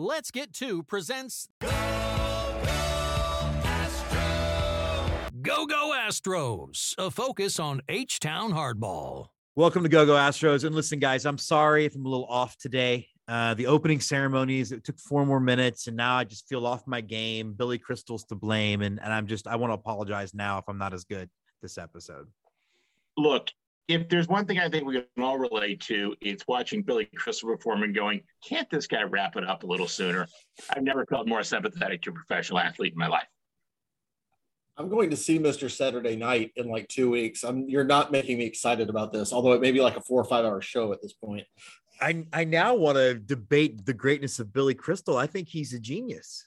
Let's Get To presents Go Go Astros, a focus on H Town hardball. Welcome to Go Go Astros. And listen, guys, I'm sorry if I'm a little off today. Uh, the opening ceremonies, it took four more minutes, and now I just feel off my game. Billy Crystal's to blame. And, and I'm just, I want to apologize now if I'm not as good this episode. Look, if there's one thing I think we can all relate to, it's watching Billy Crystal perform and going, can't this guy wrap it up a little sooner? I've never felt more sympathetic to a professional athlete in my life. I'm going to see Mr. Saturday Night in like two weeks. I'm you're not making me excited about this, although it may be like a four or five hour show at this point. I I now want to debate the greatness of Billy Crystal. I think he's a genius.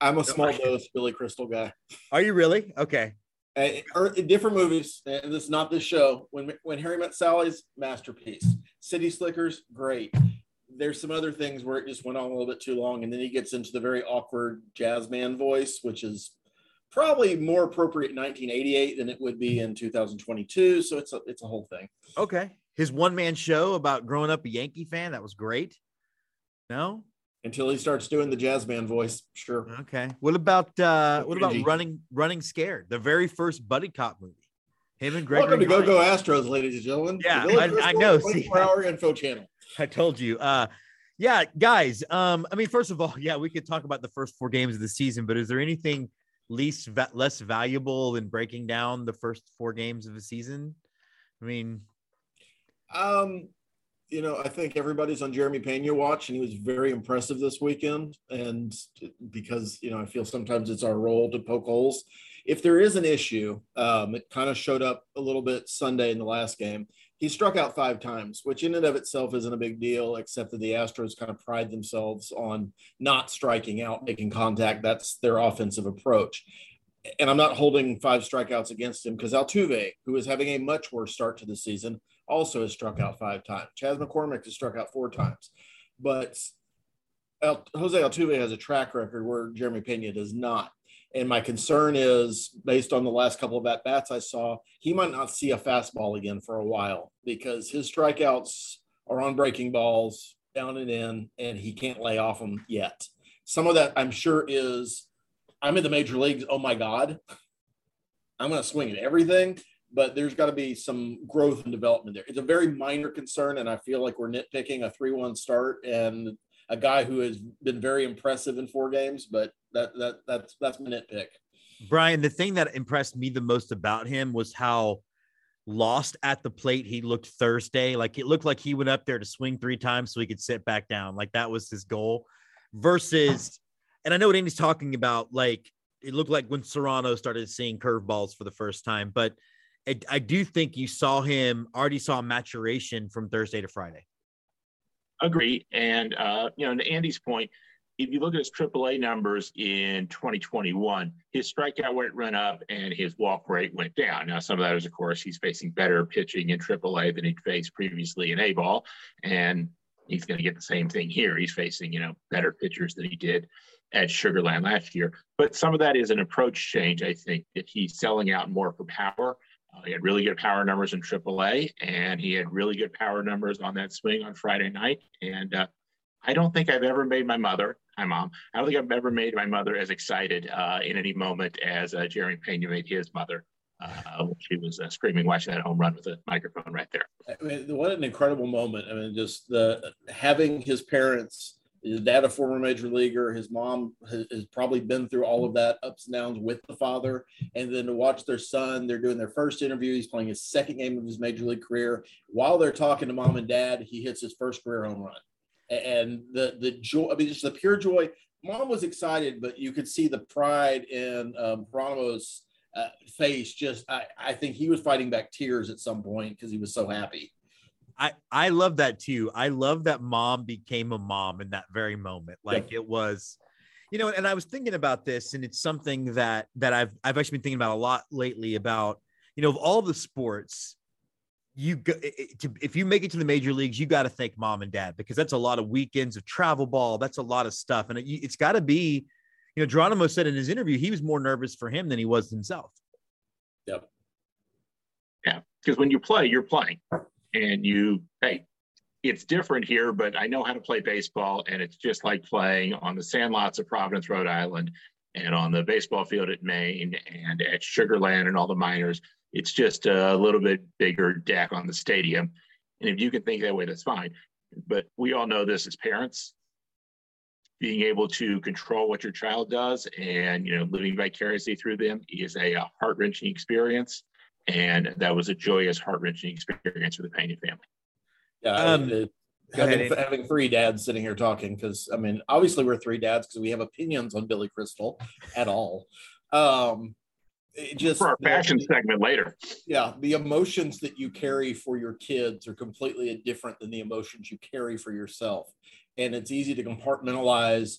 I'm a small dose Billy Crystal guy. Are you really? Okay. Uh, different movies, and this is not this show. When when Harry Met Sally's masterpiece, City Slickers, great. There's some other things where it just went on a little bit too long, and then he gets into the very awkward jazz man voice, which is probably more appropriate in 1988 than it would be in 2022. So it's a it's a whole thing. Okay. His one man show about growing up a Yankee fan that was great. No, until he starts doing the jazz man voice. Sure. Okay. What about uh what about running running scared? The very first buddy cop movie. Him and Greg. Welcome to Go Go Astros, ladies and gentlemen. Yeah, I, I, know. See, hour info channel. I told you. Uh yeah, guys. Um, I mean, first of all, yeah, we could talk about the first four games of the season, but is there anything least va- less valuable than breaking down the first four games of the season? I mean, um, you know, I think everybody's on Jeremy Pena watch, and he was very impressive this weekend. And because you know, I feel sometimes it's our role to poke holes. If there is an issue, um, it kind of showed up a little bit Sunday in the last game. He struck out five times, which in and of itself isn't a big deal, except that the Astros kind of pride themselves on not striking out, making contact. That's their offensive approach and I'm not holding five strikeouts against him because Altuve, who is having a much worse start to the season, also has struck out five times. Chas McCormick has struck out four times. But El- Jose Altuve has a track record where Jeremy Pena does not. And my concern is based on the last couple of at bats I saw, he might not see a fastball again for a while because his strikeouts are on breaking balls down and in, and he can't lay off them yet. Some of that I'm sure is I'm in the major leagues. Oh my God. I'm going to swing at everything but there's got to be some growth and development there. It's a very minor concern, and I feel like we're nitpicking a three-one start and a guy who has been very impressive in four games. But that that that's that's my nitpick. Brian, the thing that impressed me the most about him was how lost at the plate he looked Thursday. Like it looked like he went up there to swing three times so he could sit back down. Like that was his goal. Versus, and I know what Andy's talking about. Like it looked like when Serrano started seeing curveballs for the first time, but I, I do think you saw him already saw maturation from Thursday to Friday. Agree. And, uh, you know, to Andy's point, if you look at his AAA numbers in 2021, his strikeout rate went up and his walk rate went down. Now, some of that is, of course, he's facing better pitching in AAA than he'd faced previously in A ball. And he's going to get the same thing here. He's facing, you know, better pitchers than he did at Sugarland last year. But some of that is an approach change, I think, that he's selling out more for power uh, he had really good power numbers in AAA, and he had really good power numbers on that swing on Friday night. And uh, I don't think I've ever made my mother, hi mom, I don't think I've ever made my mother as excited uh, in any moment as uh, Jeremy Pena made his mother. Uh, she was uh, screaming, watching that home run with a microphone right there. I mean, what an incredible moment! I mean, just the having his parents his dad a former major leaguer? His mom has, has, probably been through all of that ups and downs with the father. And then to watch their son they're doing their first interview. He's playing his second game of his major league career. While they're talking to mom and dad he hits his first career home run. And the the joy i mean just the pure joy. Mom was excited but you could see the pride in um, uh, face. Just I, I think he was fighting back tears at some point because he was so happy I I love that too. I love that mom became a mom in that very moment. Like it was, you know, and I was thinking about this, and it's something that that I've I've actually been thinking about a lot lately about, you know, of all the sports, you go if you make it to the major leagues, you got to thank mom and dad because that's a lot of weekends of travel ball. That's a lot of stuff, and it, it's got to be, you know, Geronimo said in his interview he was more nervous for him than he was himself. Yep. Yeah, because when you play, you're playing and you hey it's different here, but I know how to play baseball, and it's just like playing on the sandlots of Providence, Rhode Island, and on the baseball field at Maine, and at Sugarland, and all the minors. It's just a little bit bigger deck on the stadium, and if you can think that way, that's fine. But we all know this as parents. Being able to control what your child does and you know living vicariously through them is a, a heart wrenching experience, and that was a joyous, heart wrenching experience for the Pena family. Yeah, um, it, having, having, three dads sitting here talking because I mean, obviously we're three dads because we have opinions on Billy Crystal at all. Um, just for our fashion the, segment later. Yeah, the emotions that you carry for your kids are completely different than the emotions you carry for yourself, and it's easy to compartmentalize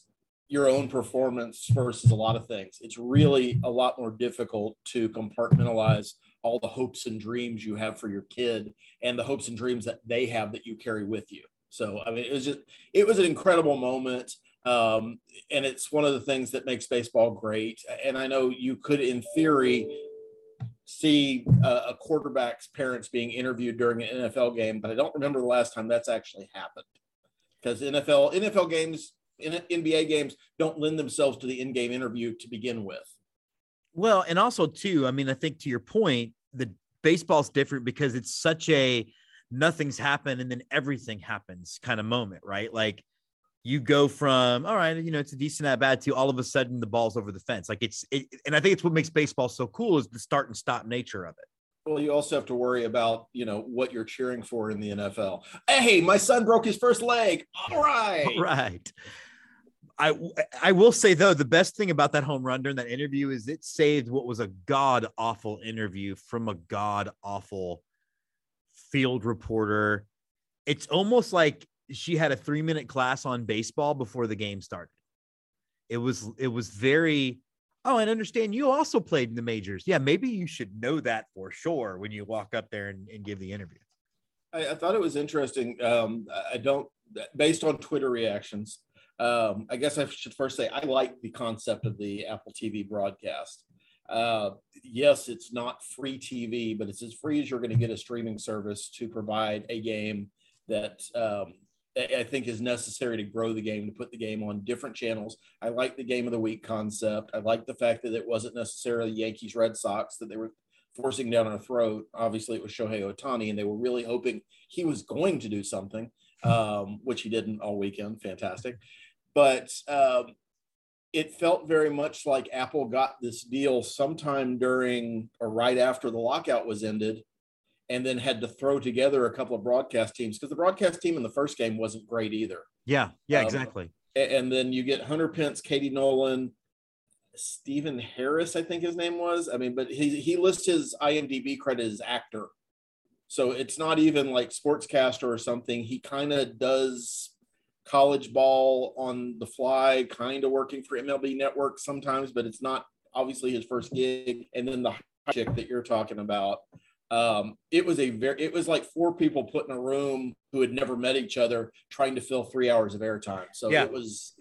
your own performance versus a lot of things. It's really a lot more difficult to compartmentalize all the hopes and dreams you have for your kid and the hopes and dreams that they have that you carry with you. So, I mean, it was just, it was an incredible moment. Um, and it's one of the things that makes baseball great. And I know you could, in theory, see a quarterback's parents being interviewed during an NFL game, but I don't remember the last time that's actually happened because NFL NFL games, NBA games don't lend themselves to the in-game interview to begin with. Well, and also too, I mean, I think to your point, the baseball's different because it's such a nothing's happened and then everything happens kind of moment, right? Like you go from all right, you know, it's a decent at bat to all of a sudden the ball's over the fence. Like it's, it, and I think it's what makes baseball so cool is the start and stop nature of it. Well, you also have to worry about, you know, what you're cheering for in the NFL. Hey, my son broke his first leg. All right. All right. I I will say though, the best thing about that home run during that interview is it saved what was a god awful interview from a god awful field reporter. It's almost like she had a three minute class on baseball before the game started. It was it was very oh, and understand you also played in the majors. Yeah, maybe you should know that for sure when you walk up there and, and give the interview. I, I, thought it was interesting. Um, I don't based on Twitter reactions um, I guess I should first say I like the concept of the Apple TV broadcast. Uh, yes, it's not free TV, but it's as free as you're going to get a streaming service to provide a game that um, I think is necessary to grow the game, to put the game on different channels. I like the game of the week concept. I like the fact that it wasn't necessarily Yankees Red Sox that they were forcing down our throat. Obviously, it was Shohei Ohtani, and they were really hoping he was going to do something, um, which he didn't all weekend. Fantastic but um, it felt very much like Apple got this deal sometime during or right after the lockout was ended, and then had to throw together a couple of broadcast teams because the broadcast team in the first game wasn't great either. Yeah, yeah, um, exactly. And then you get Hunter Pence, Katie Nolan, Stephen Harris, I think his name was. I mean, but he he lists his IMDb credit as actor. So it's not even like sportscaster or something. He kind of does college ball on the fly, kind of working for MLB Network sometimes, but it's not obviously his first gig. And then the chick that you're talking about, um, it was a very, it was like four people put in a room who had never met each other trying to fill three hours of airtime. So yeah. it was,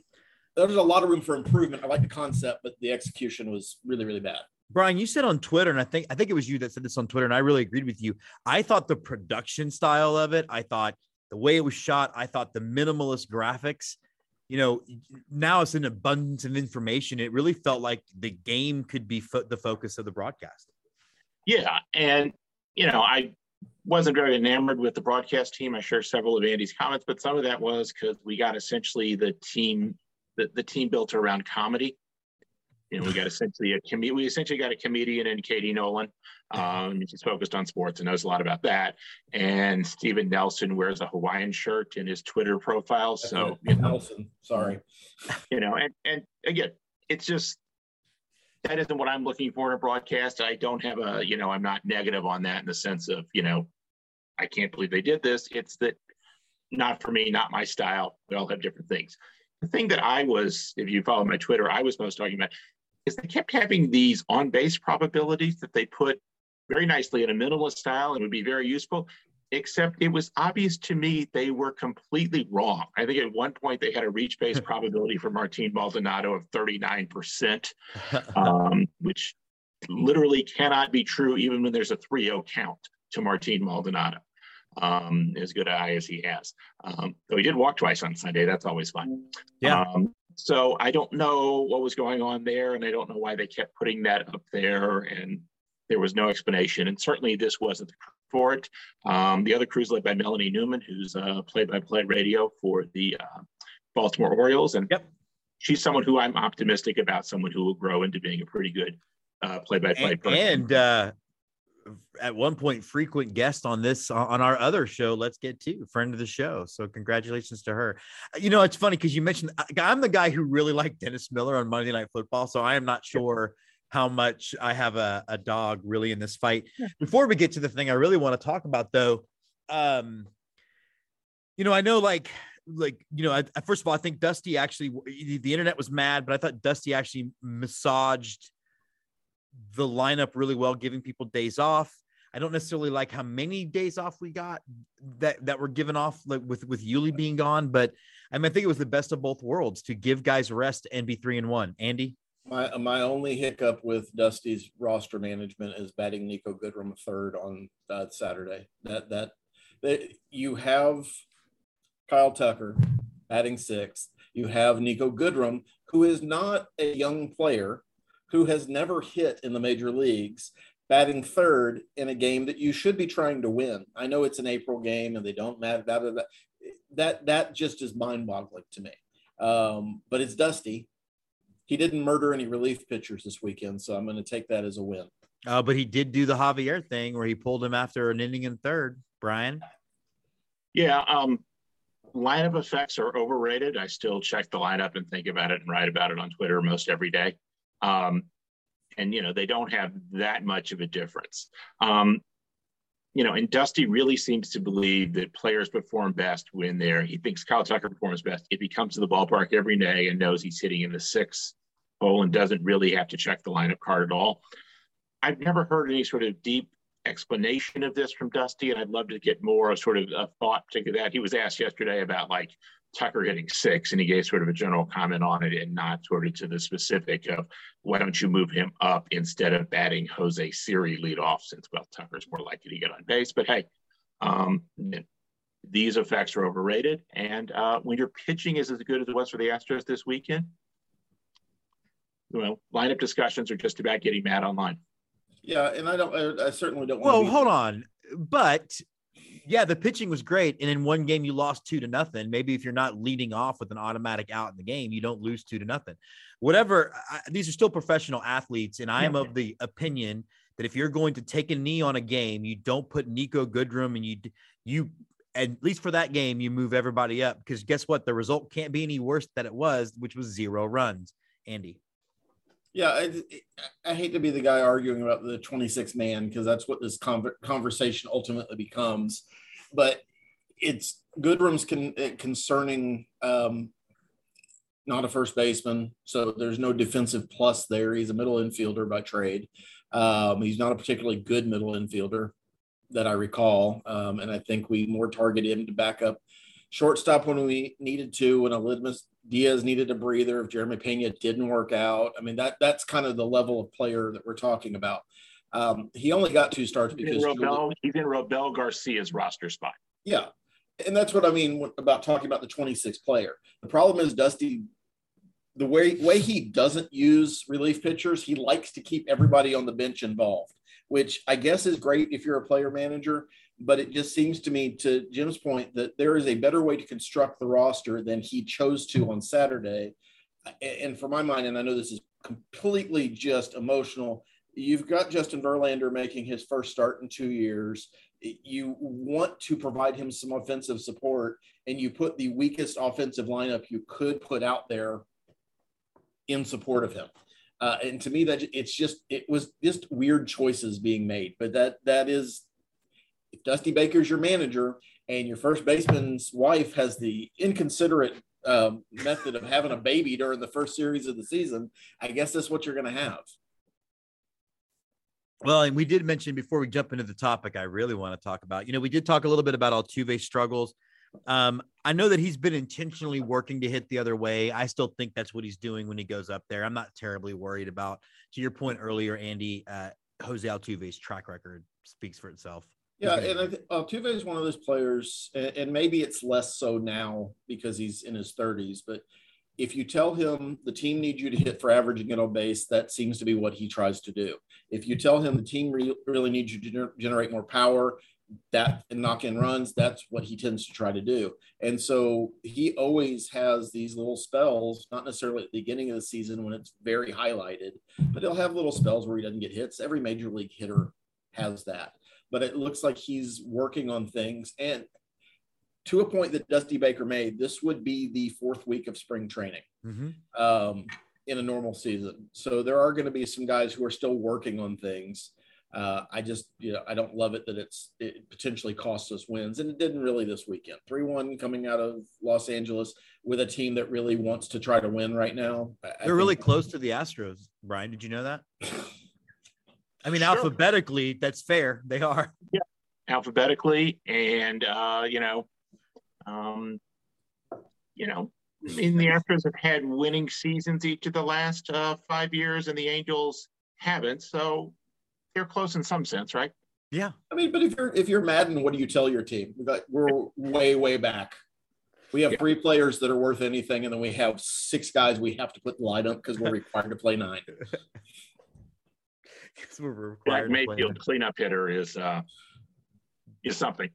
there was a lot of room for improvement. I like the concept, but the execution was really, really bad. Brian, you said on Twitter, and I think I think it was you that said this on Twitter, and I really agreed with you. I thought the production style of it, I thought the way it was shot, I thought the minimalist graphics, you know, now it's an abundance of information. It really felt like the game could be fo- the focus of the broadcast. Yeah. And, you know, I wasn't very enamored with the broadcast team. I share several of Andy's comments, but some of that was because we got essentially the team, the, the team built around comedy. You know, we got essentially a com- we essentially got a comedian in Katie Nolan. Um, she's focused on sports and knows a lot about that. And Steven Nelson wears a Hawaiian shirt in his Twitter profile. So you know, Nelson, sorry. You know, and and again, it's just that isn't what I'm looking for in a broadcast. I don't have a, you know, I'm not negative on that in the sense of, you know, I can't believe they did this. It's that not for me, not my style. We all have different things. The thing that I was, if you follow my Twitter, I was most talking about is they kept having these on base probabilities that they put very nicely in a minimalist style and would be very useful, except it was obvious to me they were completely wrong. I think at one point they had a reach base probability for Martin Maldonado of 39%, um, which literally cannot be true even when there's a 3 0 count to Martin Maldonado. um, as good an eye as he has. Um, though he did walk twice on Sunday, that's always fun. Yeah. Um, so I don't know what was going on there, and I don't know why they kept putting that up there, and there was no explanation. And certainly this wasn't for it. Um, the other crew is led by Melanie Newman, who's uh, play-by-play radio for the uh, Baltimore Orioles, and Yep. she's someone who I'm optimistic about, someone who will grow into being a pretty good uh, play-by-play and, and uh at one point frequent guest on this on our other show let's get to friend of the show so congratulations to her. You know it's funny because you mentioned i'm the guy who really liked dennis miller on monday night football so i am not sure how much i have a, a dog really in this fight. Before we get to the thing i really want to talk about though um you know i know like like you know I, I- first of all i think dusty actually the internet was mad but i thought dusty actually massaged the lineup really well, giving people days off. I don't necessarily like how many days off we got that that were given off like with with Yuli being gone, but I mean I think it was the best of both worlds to give guys rest and be three and one. Andy, My my only hiccup with Dusty's roster management is batting Niko Goodrum third on uh, Saturday. That that that you have Kyle Tucker batting sixth. You have Niko Goodrum, who is not a young player, who has never hit in the major leagues, batting third in a game that you should be trying to win. I know it's an April game and they don't matter. Blah, blah, blah. That that just is mind-boggling to me. Um, but it's Dusty. He didn't murder any relief pitchers this weekend, so I'm going to take that as a win. uh, but he did do the Javier thing where he pulled him after an inning in third. Brian, Yeah, um, lineup effects are overrated. I still check the lineup and think about it and write about it on Twitter most every day. Um, and you know they don't have that much of a difference. Um, you know, and Dusty really seems to believe that players perform best when they're. He thinks Kyle Tucker performs best if he comes to the ballpark every day and knows he's hitting in the sixth hole and doesn't really have to check the lineup card at all. I've never heard any sort of deep explanation of this from Dusty, and I'd love to get more sort of a thought to that. He was asked yesterday about like Tucker hitting six, and he gave sort of a general comment on it and not sort of to the specific of why don't you move him up instead of batting Jose Siri lead off since well Tucker's more likely to get on base. But hey, um, these effects are overrated, and uh, when your pitching is as good as it was for the Astros this weekend, well, lineup discussions are just about getting mad online. Yeah, and I don't. I, I certainly don't. well, want to be, hold on, but yeah, the pitching was great, and in one game you lost two to nothing. Maybe if you're not leading off with an automatic out in the game, you don't lose two to nothing. Whatever. I, these are still professional athletes, and I am of the opinion that if you're going to take a knee on a game, you don't put Niko Goodrum and you you at least for that game you move everybody up because guess what? The result can't be any worse than it was, which was zero runs. Andy. Yeah, I, I hate to be the guy arguing about the 26 man because that's what this con- conversation ultimately becomes. But it's Goodrum's con- concerning um, not a first baseman, so there's no defensive plus there. He's a middle infielder by trade. Um, he's not a particularly good middle infielder that I recall, um, and I think we more target him to back up shortstop when we needed to, when Aledmys Diaz needed a breather, if Jeremy Pena didn't work out. I mean, that that's kind of the level of player that we're talking about. Um, he only got two starts He's because in Robel, he's in Robel Garcia's roster spot. yeah, and that's what I mean about talking about the 26 player. The problem is Dusty, the way way he doesn't use relief pitchers, he likes to keep everybody on the bench involved, which I guess is great if you're a player manager. But it just seems to me, to Jim's point, that there is a better way to construct the roster than he chose to on Saturday. And for my mind, and I know this is completely just emotional, you've got Justin Verlander making his first start in two years you want to provide him some offensive support and you put the weakest offensive lineup you could put out there in support of him uh, and to me that it's just it was just weird choices being made but that that is if dusty baker's your manager and your first baseman's wife has the inconsiderate um, method of having a baby during the first series of the season i guess that's what you're going to have Well, and we did mention before we jump into the topic, I really want to talk about. You know, we did talk a little bit about Altuve's struggles. Um, I know that he's been intentionally working to hit the other way. I still think that's what he's doing when he goes up there. I'm not terribly worried about. To your point earlier, Andy, uh, Jose Altuve's track record speaks for itself. Yeah, and I th- Altuve uh, is one of those players, and, and maybe it's less so now because he's in his 30s. But if you tell him the team needs you to hit for average and get on base, that seems to be what he tries to do. If you tell him the team re- really needs you to gener- generate more power, that and knock in runs, that's what he tends to try to do. And so he always has these little spells, not necessarily at the beginning of the season when it's very highlighted, but he'll have little spells where he doesn't get hits. Every major league hitter has that but it looks like he's working on things. And to a point that Dusty Baker made, this would be the fourth week of spring training mm-hmm. um, in a normal season. So there are going to be some guys who are still working on things. Uh, I just, you know, I don't love it that it's it potentially costs us wins, and it didn't really this weekend. Three one coming out of Los Angeles with a team that really wants to try to win right now. I They're really close to the Astros, Brian. Did you know that? I mean, sure. alphabetically, that's fair. They are. Yeah, alphabetically, and uh, you know, um, you know, I mean, the Astros have had winning seasons each of the last uh, five years, and the Angels haven't. So they're close in some sense, right? Yeah. I mean, but if you're if you're Maddon, what do you tell your team? We're way way back. We have yeah. three players that are worth anything, and then we have six guys we have to put in the lineup because we're required to play nine. Because we're required. Jack Mayfield cleanup hitter is uh, is something.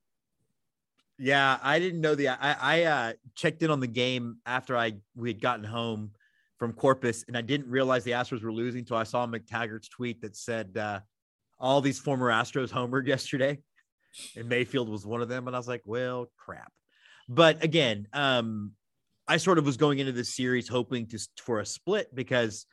Yeah, I didn't know the. I, I uh, checked in on the game after I we had gotten home from Corpus, and I didn't realize the Astros were losing until I saw McTaggart's tweet that said uh, all these former Astros homered yesterday, and Mayfield was one of them, and I was like, well, crap. But again, um, I sort of was going into this series hoping to for a split because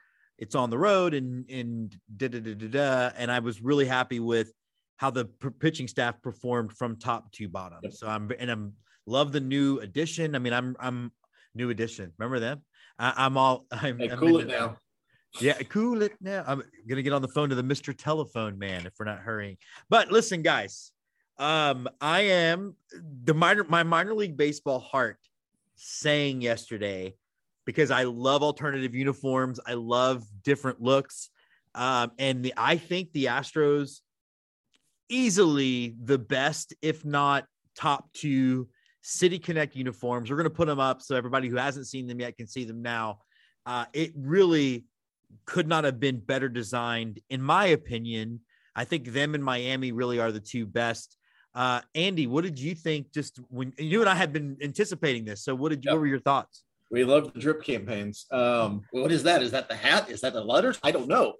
it's on the road and and da da da da da. And I was really happy with how the pitching staff performed from top to bottom. Yep. So I'm and I'm love the new addition. I mean, I'm I'm new addition. Remember them? I, am all I'm, hey, I'm cool it now. Yeah, cool it now. I'm gonna get on the phone to the Mr. Telephone man if we're not hurrying. But listen, guys, um, I am the minor my minor league baseball heart saying yesterday because I love alternative uniforms. I love different looks. Um, and the, I think the Astros easily the best, if not top two City Connect uniforms. We're going to put them up so everybody who hasn't seen them yet can see them now. Uh, it really could not have been better designed, in my opinion. I think them and Miami really are the two best. Uh, Andy, what did you think? Just when you and I had been anticipating this, so what did you? Yep. What were your thoughts? We love the drip campaigns. Um, what is that? Is that the hat? Is that the letters? I don't know.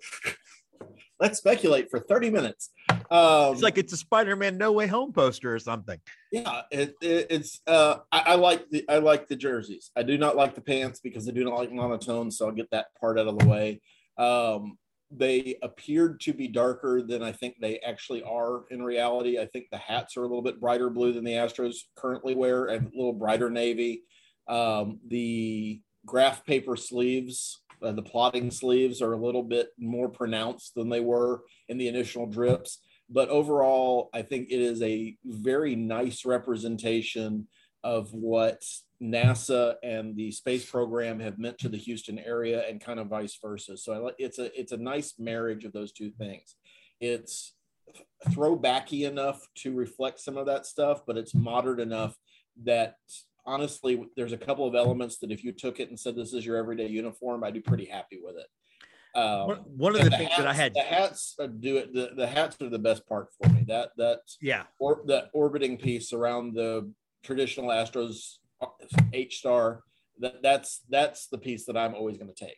Let's speculate for 30 minutes. Um, it's like it's a Spider-Man No Way Home poster or something. Yeah, it, it, it's. Uh, I, I, like the I like the jerseys. I do not like the pants because I do not like monotone. So I'll get that part out of the way. Um, they appeared to be darker than I think they actually are in reality. I think the hats are a little bit brighter blue than the Astros currently wear, and a little brighter navy. Um, the graph paper sleeves, uh, the plotting sleeves are a little bit more pronounced than they were in the initial drips. But overall, I think it is a very nice representation of what NASA and the space program have meant to the Houston area, and kind of vice versa. So it's a it's a nice marriage of those two things. It's throwbacky enough to reflect some of that stuff, but it's modern enough that honestly, there's a couple of elements that if you took it and said this is your everyday uniform, I'd be pretty happy with it. Um, one, one of the, the things hats, that I had the hats do it. The, the hats are the best part for me. That that yeah, or that orbiting piece around the traditional Astros H star. That that's that's the piece that I'm always going to take.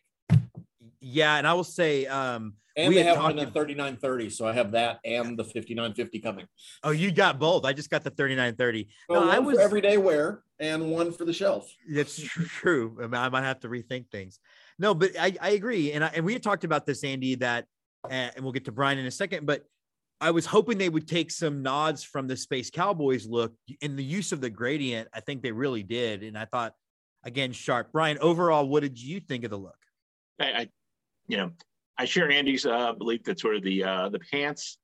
Yeah, and I will say, um, and we they have one in 3930, so I have that and the 5950 coming. Oh, you got both. I just got the 3930. Well, no, I was everyday wear and one for the shelf. It's true. I, mean, I might have to rethink things. No, but I, I agree, and I, and we had talked about this, Andy. That, uh, and we'll get to Brian in a second, but I was hoping they would take some nods from the Space Cowboys look in the use of the gradient. I think they really did, and I thought again sharp. Brian, overall, what did you think of the look? I, I you know, I share Andy's uh, belief that sort of the uh, the pants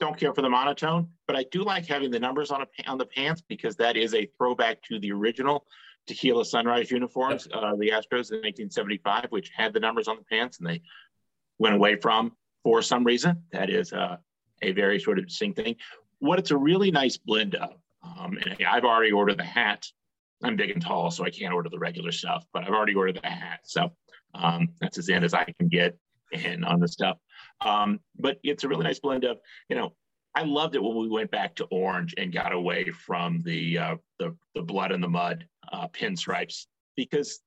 don't care for the monotone, but I do like having the numbers on a, on the pants because that is a throwback to the original Tequila Sunrise uniforms, uh, the Astros in 1975, which had the numbers on the pants, and they went away from for some reason. That is uh, a very sort of distinct thing. what it's a really nice blend of. Um, and I've already ordered the hat. I'm big and tall, so I can't order the regular stuff, but I've already ordered the hat. So um, that's as in as I can get in on the stuff. Um, but it's a really nice blend of, you know, I loved it when we went back to orange and got away from the uh, the, the blood and the mud uh, pinstripes because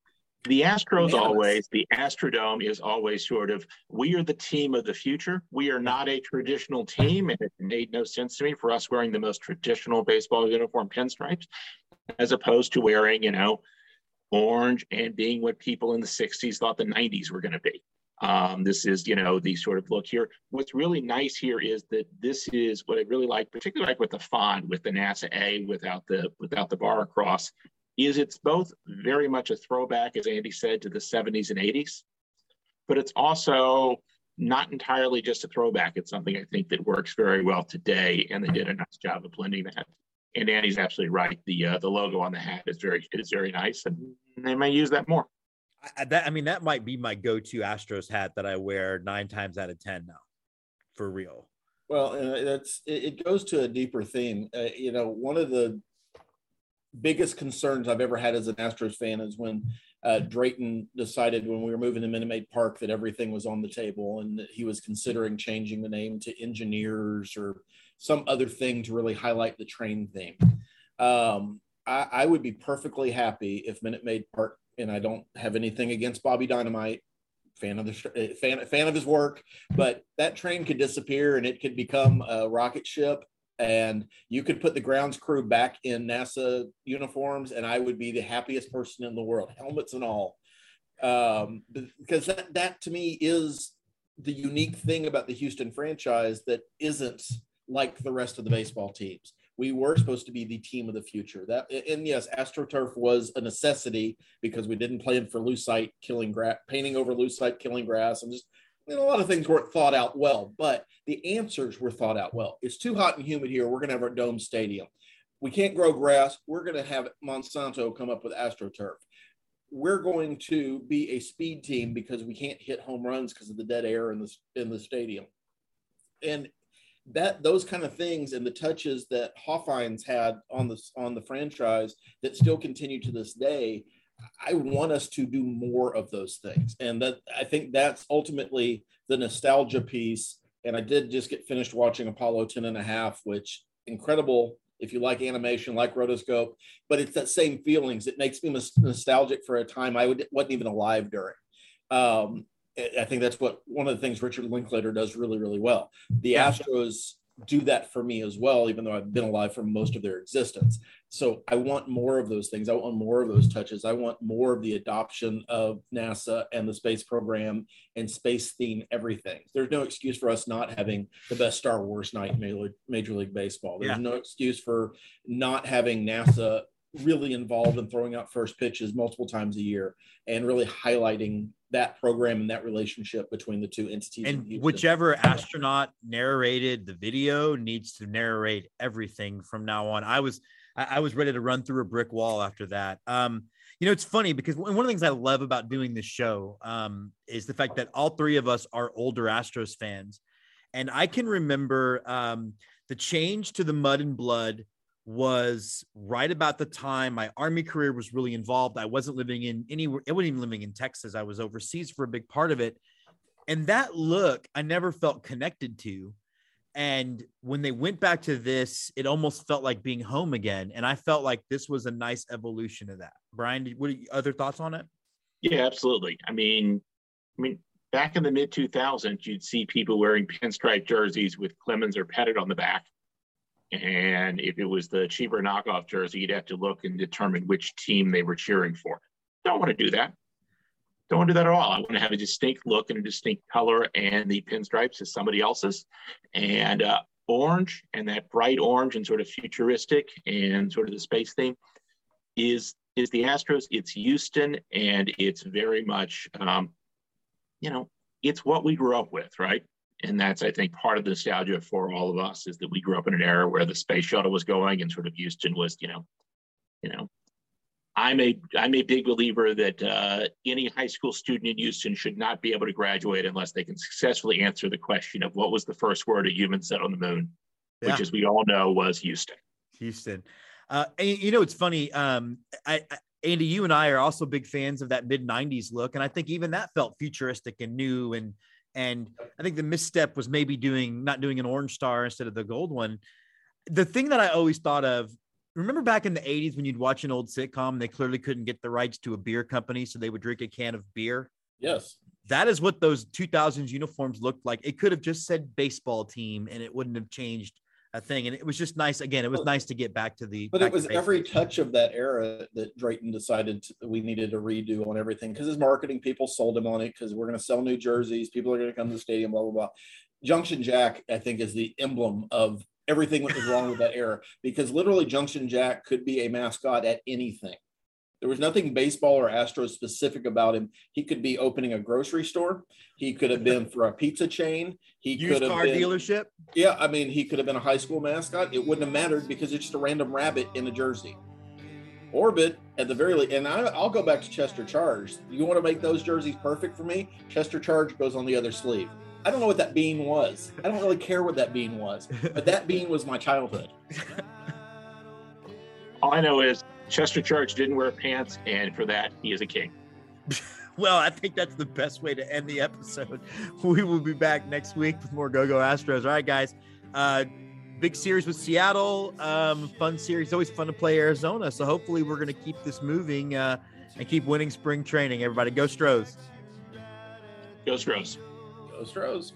the Astros always, the Astrodome is always sort of, we are the team of the future. We are not a traditional team, and it made no sense to me for us wearing the most traditional baseball uniform pinstripes, as opposed to wearing, you know, orange and being what people in the 60s thought the 90s were going to be. Um, this is, you know, the sort of look here. What's really nice here is that this is what I really like, particularly like with the font, with the NASA A without the without the bar across, is it's both very much a throwback, as Andy said, to the 70s and 80s, but it's also not entirely just a throwback. It's something I think that works very well today, and they did a nice job of blending that. And Andy's absolutely right. The uh, the logo on the hat is very is very nice, and they may use that more. I, that I mean, that might be my go-to Astros hat that I wear nine times out of ten now, for real. Well, and that's it goes to a deeper theme. Uh, you know, one of the biggest concerns I've ever had as an Astros fan is when uh, Drayton decided when we were moving to Minute Maid Park that everything was on the table and he was considering changing the name to Engineers or some other thing to really highlight the train theme. Um, I, I, would be perfectly happy if Minute Maid Park and I don't have anything against Bobby Dynamite, fan of the eh, fan fan of his work, but that train could disappear and it could become a rocket ship, and you could put the grounds crew back in NASA uniforms, and I would be the happiest person in the world, helmets and all, um, because that that to me is the unique thing about the Houston franchise that isn't like the rest of the baseball teams we were supposed to be the team of the future. That and yes, AstroTurf was a necessity because we didn't plan for lucite killing grass, painting over lucite killing grass, and just you know, a lot of things weren't thought out well. But the answers were thought out well. It's too hot and humid here. We're going to have our dome stadium. We can't grow grass. We're going to have Monsanto come up with AstroTurf. We're going to be a speed team because we can't hit home runs because of the dead air in the in the stadium. And that those kind of things and the touches that Hofheinz had on the on the franchise that still continue to this day, I want us to do more of those things. And that I think that's ultimately the nostalgia piece. And I did just get finished watching Apollo 10 and a half, which incredible if you like animation, like rotoscope, but it's that same feelings. It makes me nostalgic for a time I would, wasn't even alive during. Um, I think that's what one of the things Richard Linklater does really, really well. The yeah. Astros do that for me as well, even though I've been alive for most of their existence. So I want more of those things. I want more of those touches. I want more of the adoption of NASA and the space program and space theme everything. There's no excuse for us not having the best Star Wars night in Major League Baseball. There's yeah. no excuse for not having NASA really involved in throwing out first pitches multiple times a year and really highlighting that program and that relationship between the two entities. And whichever astronaut narrated the video needs to narrate everything from now on. I was I was ready to run through a brick wall after that. Um, you know, it's funny because one of the things I love about doing this show um, is the fact that all three of us are older Astros fans, and I can remember um, the change to the mud and blood was right about the time my army career was really involved. I wasn't living in anywhere, I wasn't even living in Texas. I was overseas for a big part of it. And that look I never felt connected to. And when they went back to this, it almost felt like being home again. And I felt like this was a nice evolution of that. Brian, what are other thoughts on it? Yeah, absolutely. I mean, I mean, back in the mid 2000s, you'd see people wearing pinstripe jerseys with Clemens or Pettitte on the back and if it was the cheaper knockoff jersey, you'd have to look and determine which team they were cheering for. Don't want to do that. Don't want to do that at all. I want to have a distinct look and a distinct color, and the pinstripes is somebody else's. And uh, orange and that bright orange and sort of futuristic and sort of the space theme is is the Astros. It's Houston, and it's very much, um, you know, it's what we grew up with, right? And that's i think part of the nostalgia for all of us is that we grew up in an era where the space shuttle was going and sort of houston was you know you know i'm a i'm a big believer that uh, any high school student in houston should not be able to graduate unless they can successfully answer the question of what was the first word a human said on the moon which, as we all know, was Houston. Houston. Uh, and, you know, it's funny. Um, I, I, Andy, you and I are also big fans of that mid '90s look, and I think even that felt futuristic and new. And and I think the misstep was maybe doing not doing an orange star instead of the gold one. The thing that I always thought of remember back in the 80s when you'd watch an old sitcom they clearly couldn't get the rights to a beer company so they would drink a can of beer? Yes. That is what those 2000s uniforms looked like. It could have just said baseball team and it wouldn't have changed a thing and it was just nice again it was nice to get back to the but it was every touch of that era that drayton decided to, we needed to redo on everything because his marketing people sold him on it because we're going to sell new jerseys people are going to come to the stadium blah blah blah junction jack i think is the emblem of everything that was wrong with that era because literally Junction Jack could be a mascot at anything. There was nothing baseball or Astros specific about him. He could be opening a grocery store. He could have been for a pizza chain. He Used could have car been, dealership. Yeah, I mean, he could have been a high school mascot. It wouldn't have mattered because it's just a random rabbit in a jersey. Orbit at the very least, and I, will go back to Chester Charge. You want to make those jerseys perfect for me? Chester Charge goes on the other sleeve. I don't know what that bean was. I don't really care what that bean was, but that bean was my childhood. All I know is Chester Charge didn't wear pants, and for that, he is a king. well, I think that's the best way to end the episode. We will be back next week with more Go Go Astros. All right, guys. Uh, big series with Seattle. Um, fun series. Always fun to play Arizona. So hopefully, we're going to keep this moving uh, and keep winning spring training. Everybody, go Stros. Go Stros. Go Stros.